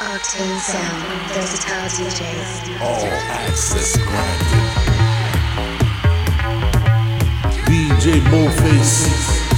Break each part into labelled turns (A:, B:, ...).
A: Octane Sound, versatile DJs.
B: All access granted. DJ Moface.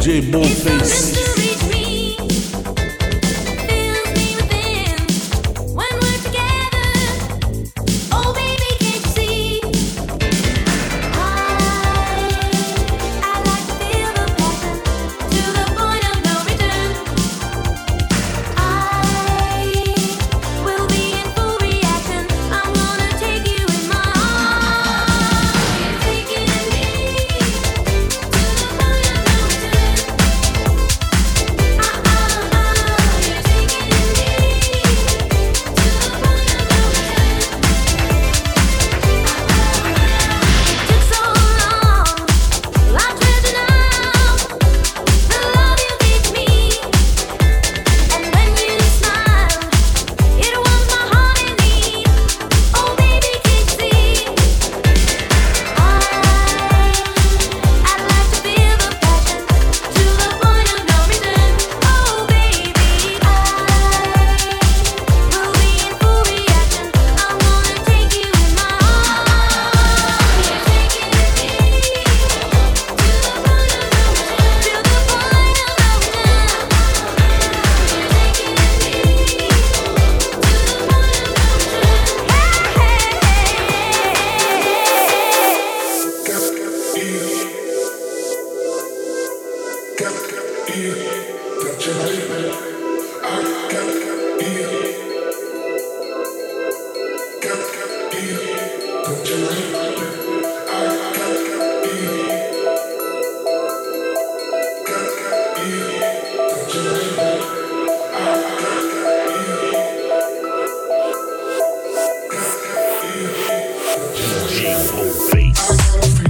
B: DJ
C: Bom. G-O-Bass.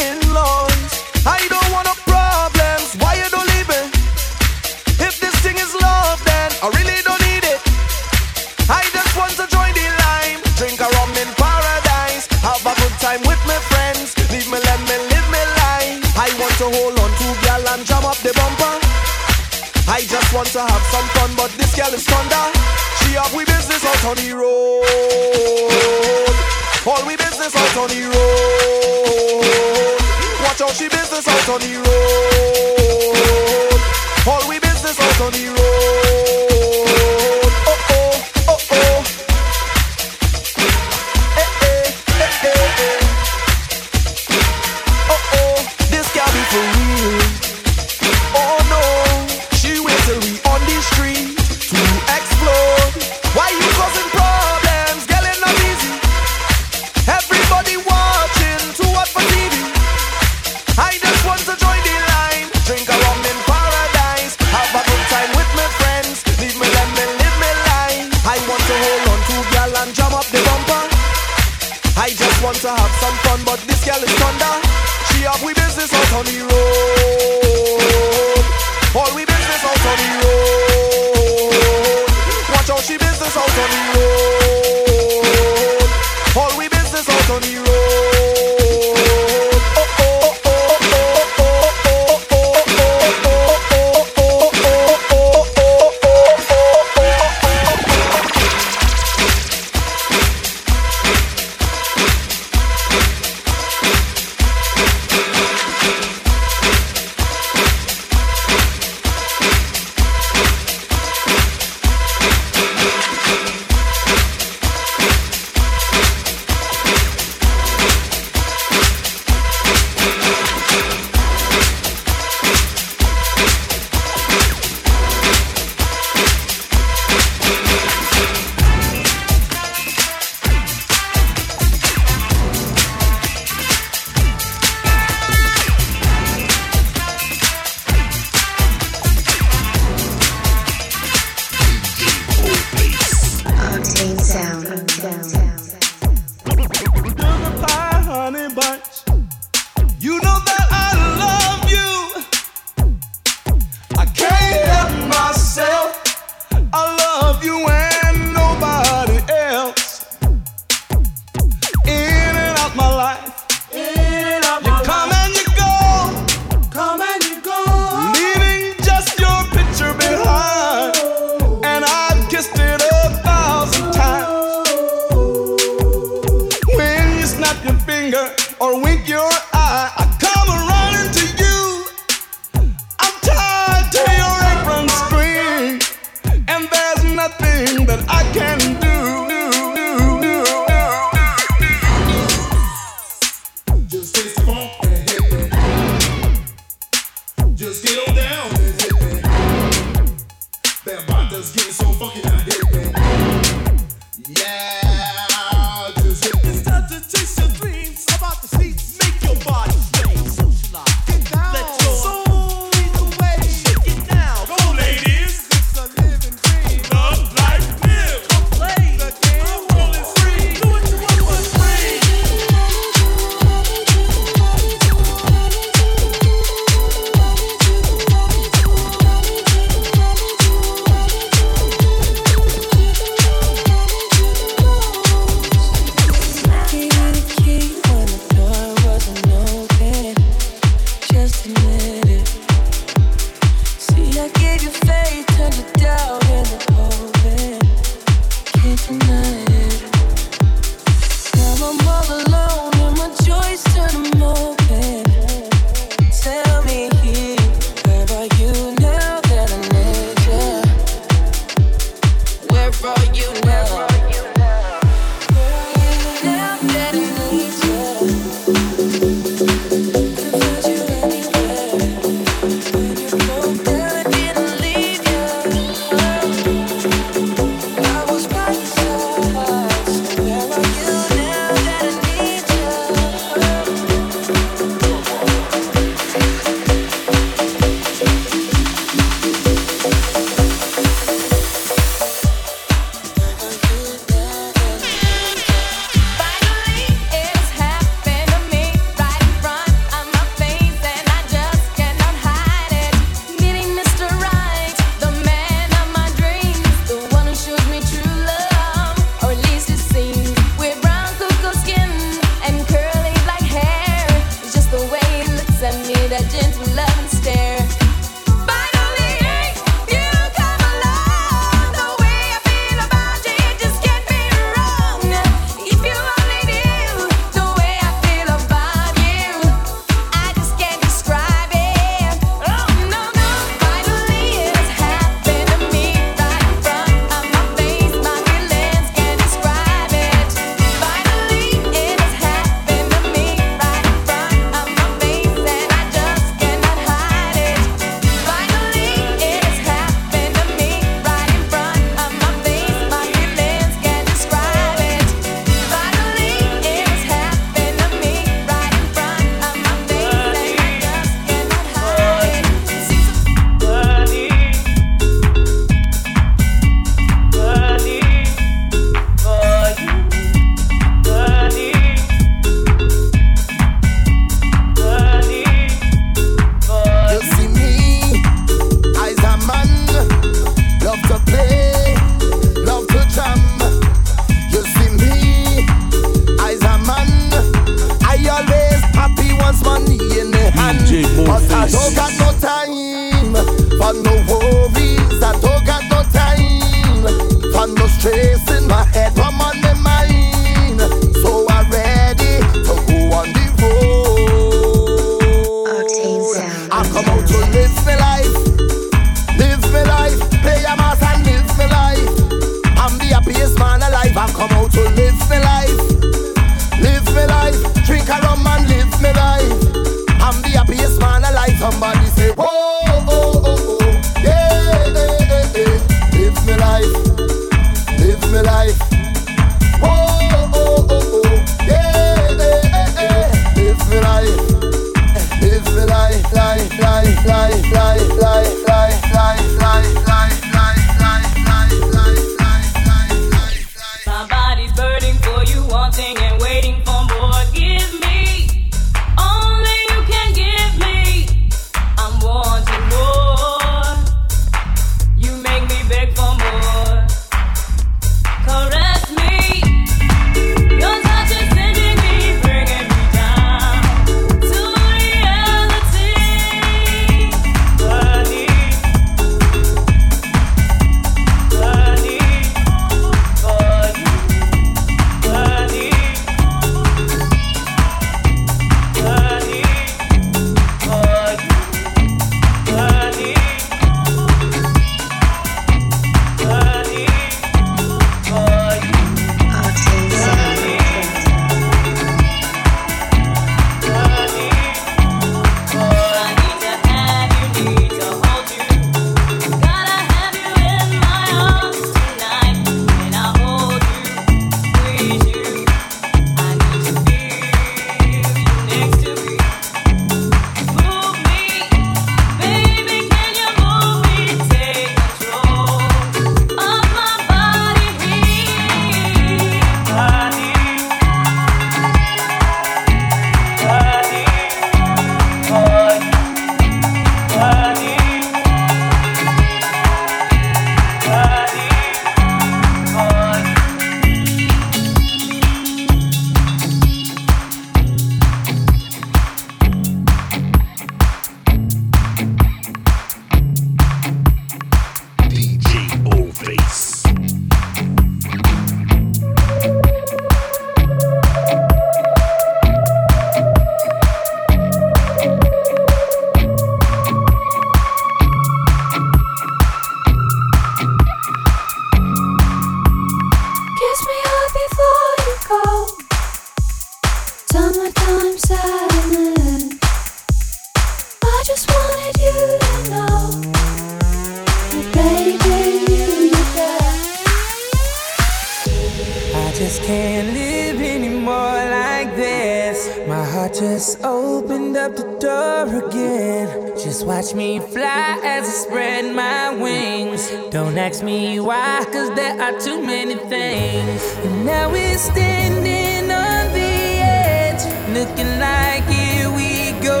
C: just can't live
D: anymore like this. My heart just opened up the door again. Just watch me fly as I spread my wings. Don't ask me why, cause there are too many things. And now we're standing on the edge, looking like here we go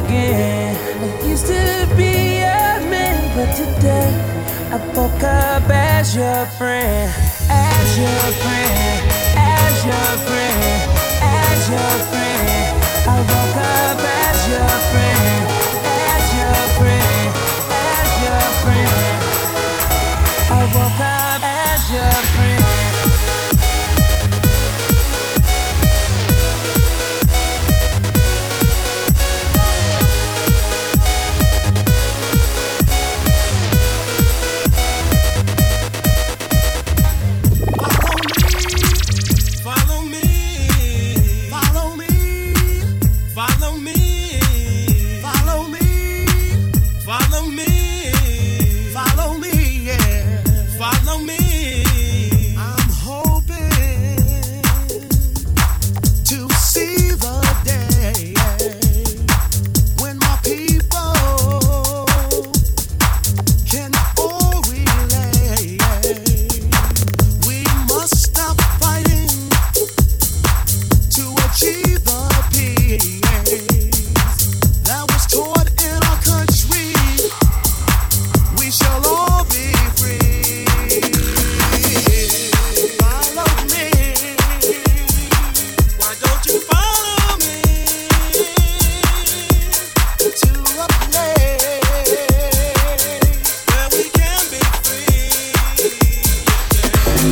D: again. I used to be a man, but today I woke up as your friend, as your friend as your friend.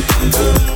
E: Thank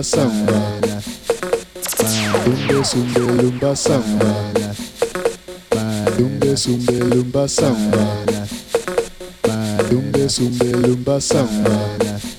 E: lumba samba. Dumbe sumbe lumba samba. Dumbe sumbe lumba samba. Dumbe sumbe lumba samba.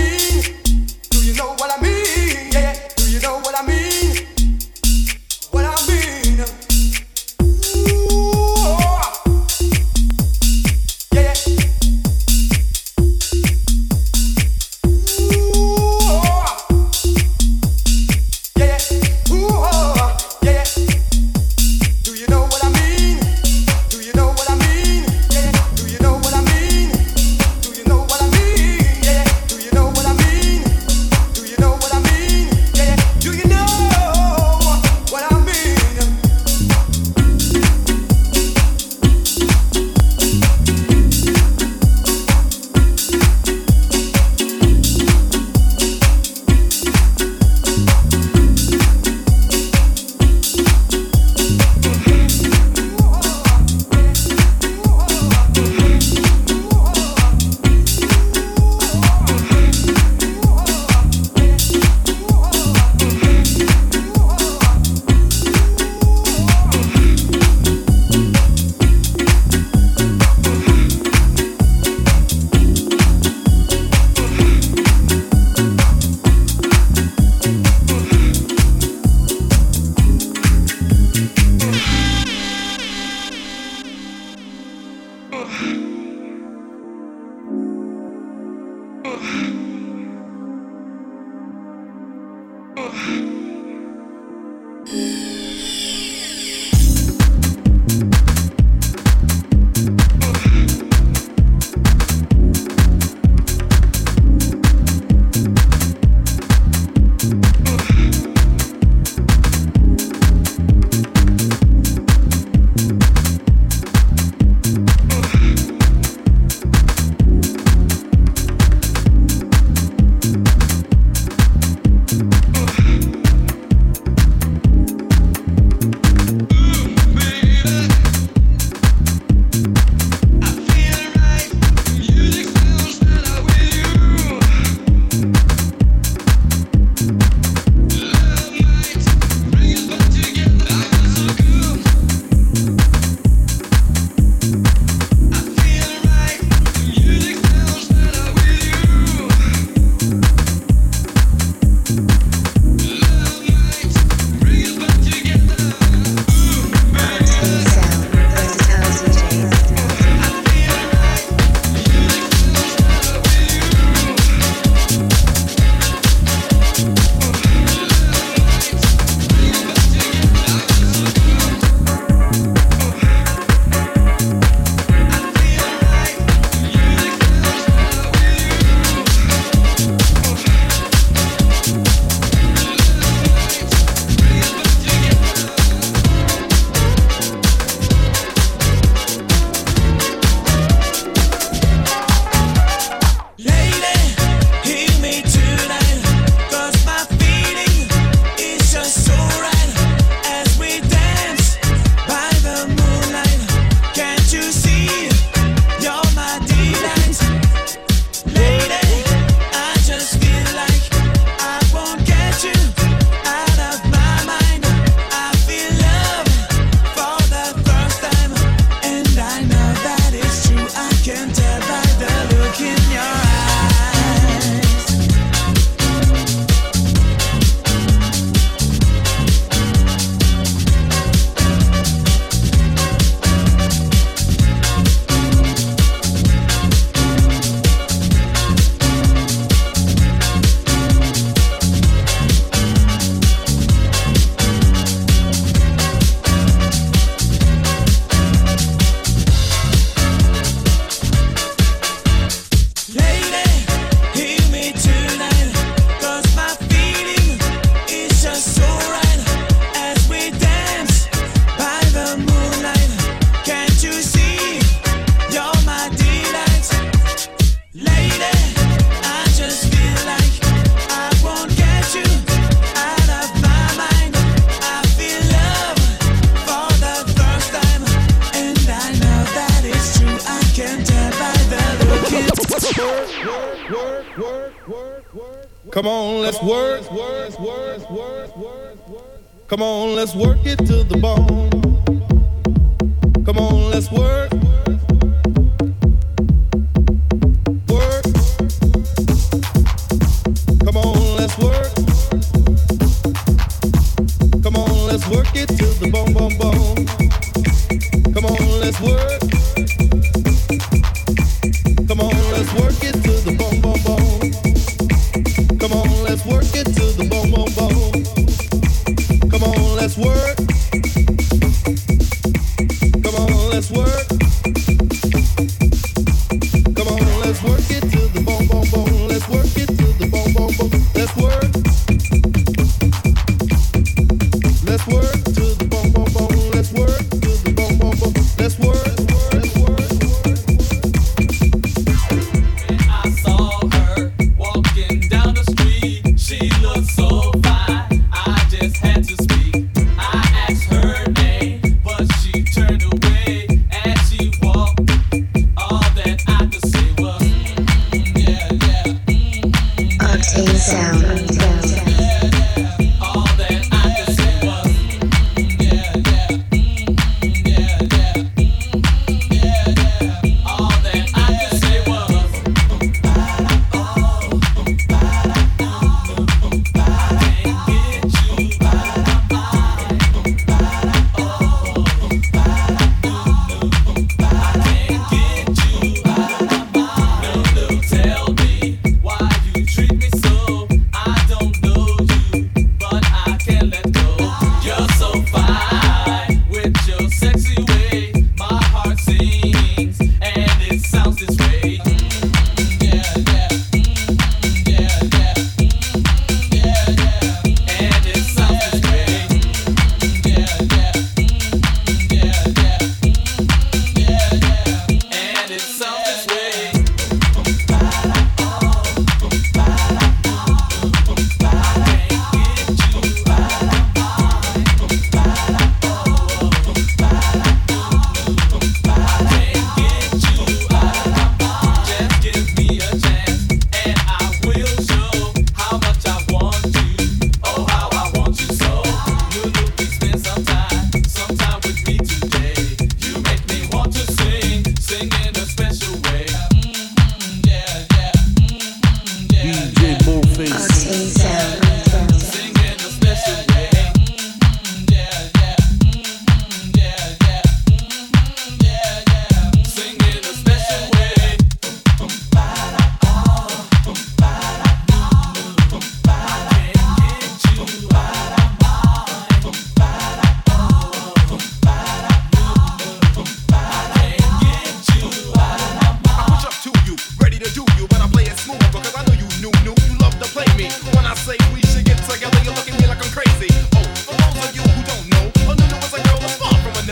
C: mean? Do you
F: know what I
G: mean?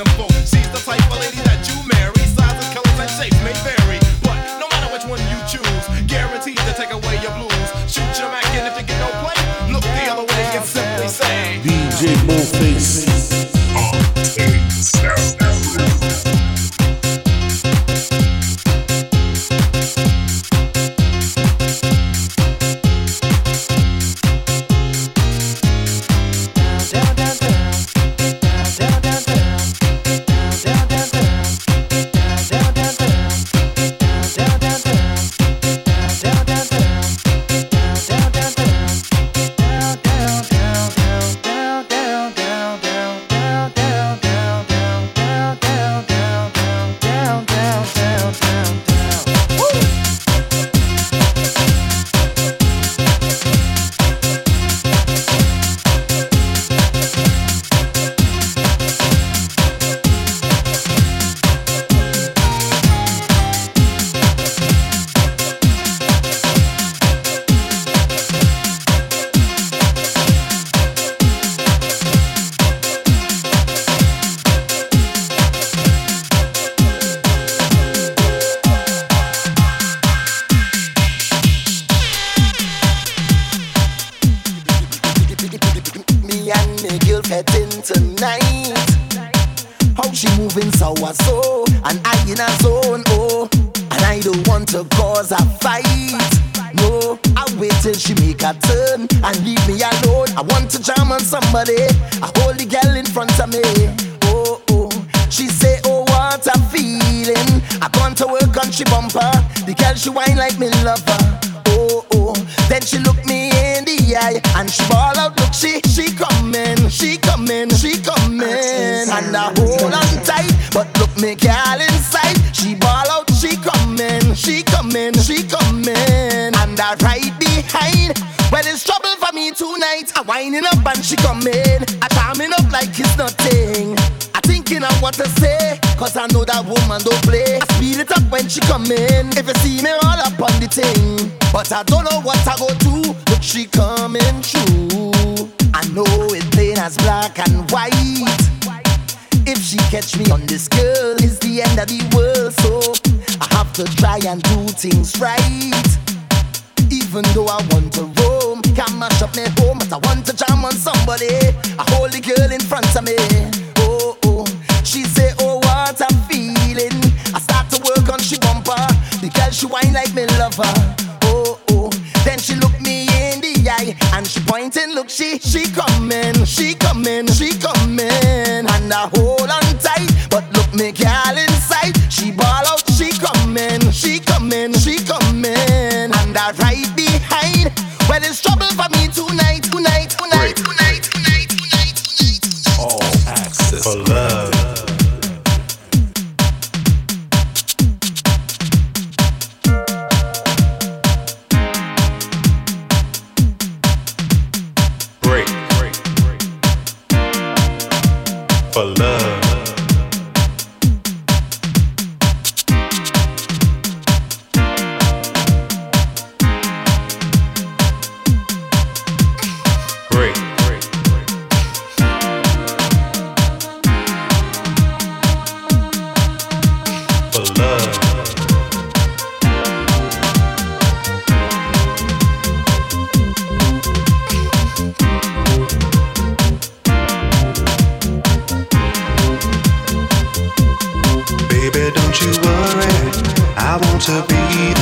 G: Far
C: girl
H: inside. She ball out, she coming, she coming, she coming. And I right behind. Well, it's trouble for me tonight. I winding up and she coming. I charming up like it's nothing. I thinking of what to say, cause I know that woman don't play. I speed it up when she come in. If you see me all up on the thing, but I don't know what I go do, but she coming true. I know it plain as black and white. She catch me on this girl, it's the end of the world. So I have to try and do things right. Even though I want to roam, can't mash up my home, but I want to jam on somebody. I hold the girl in front of me. Oh, oh. She say, oh, what I'm feeling. I start to work on she bumper. The girl, she whine like me lover. And she pointing, look, she, she coming, she coming, she coming. And I hold on tight, but look me girl inside. She ball out, she coming, she coming, she coming. And I right behind. Well, it's trouble for me tonight,
I: to be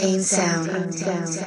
A: Octane Sound.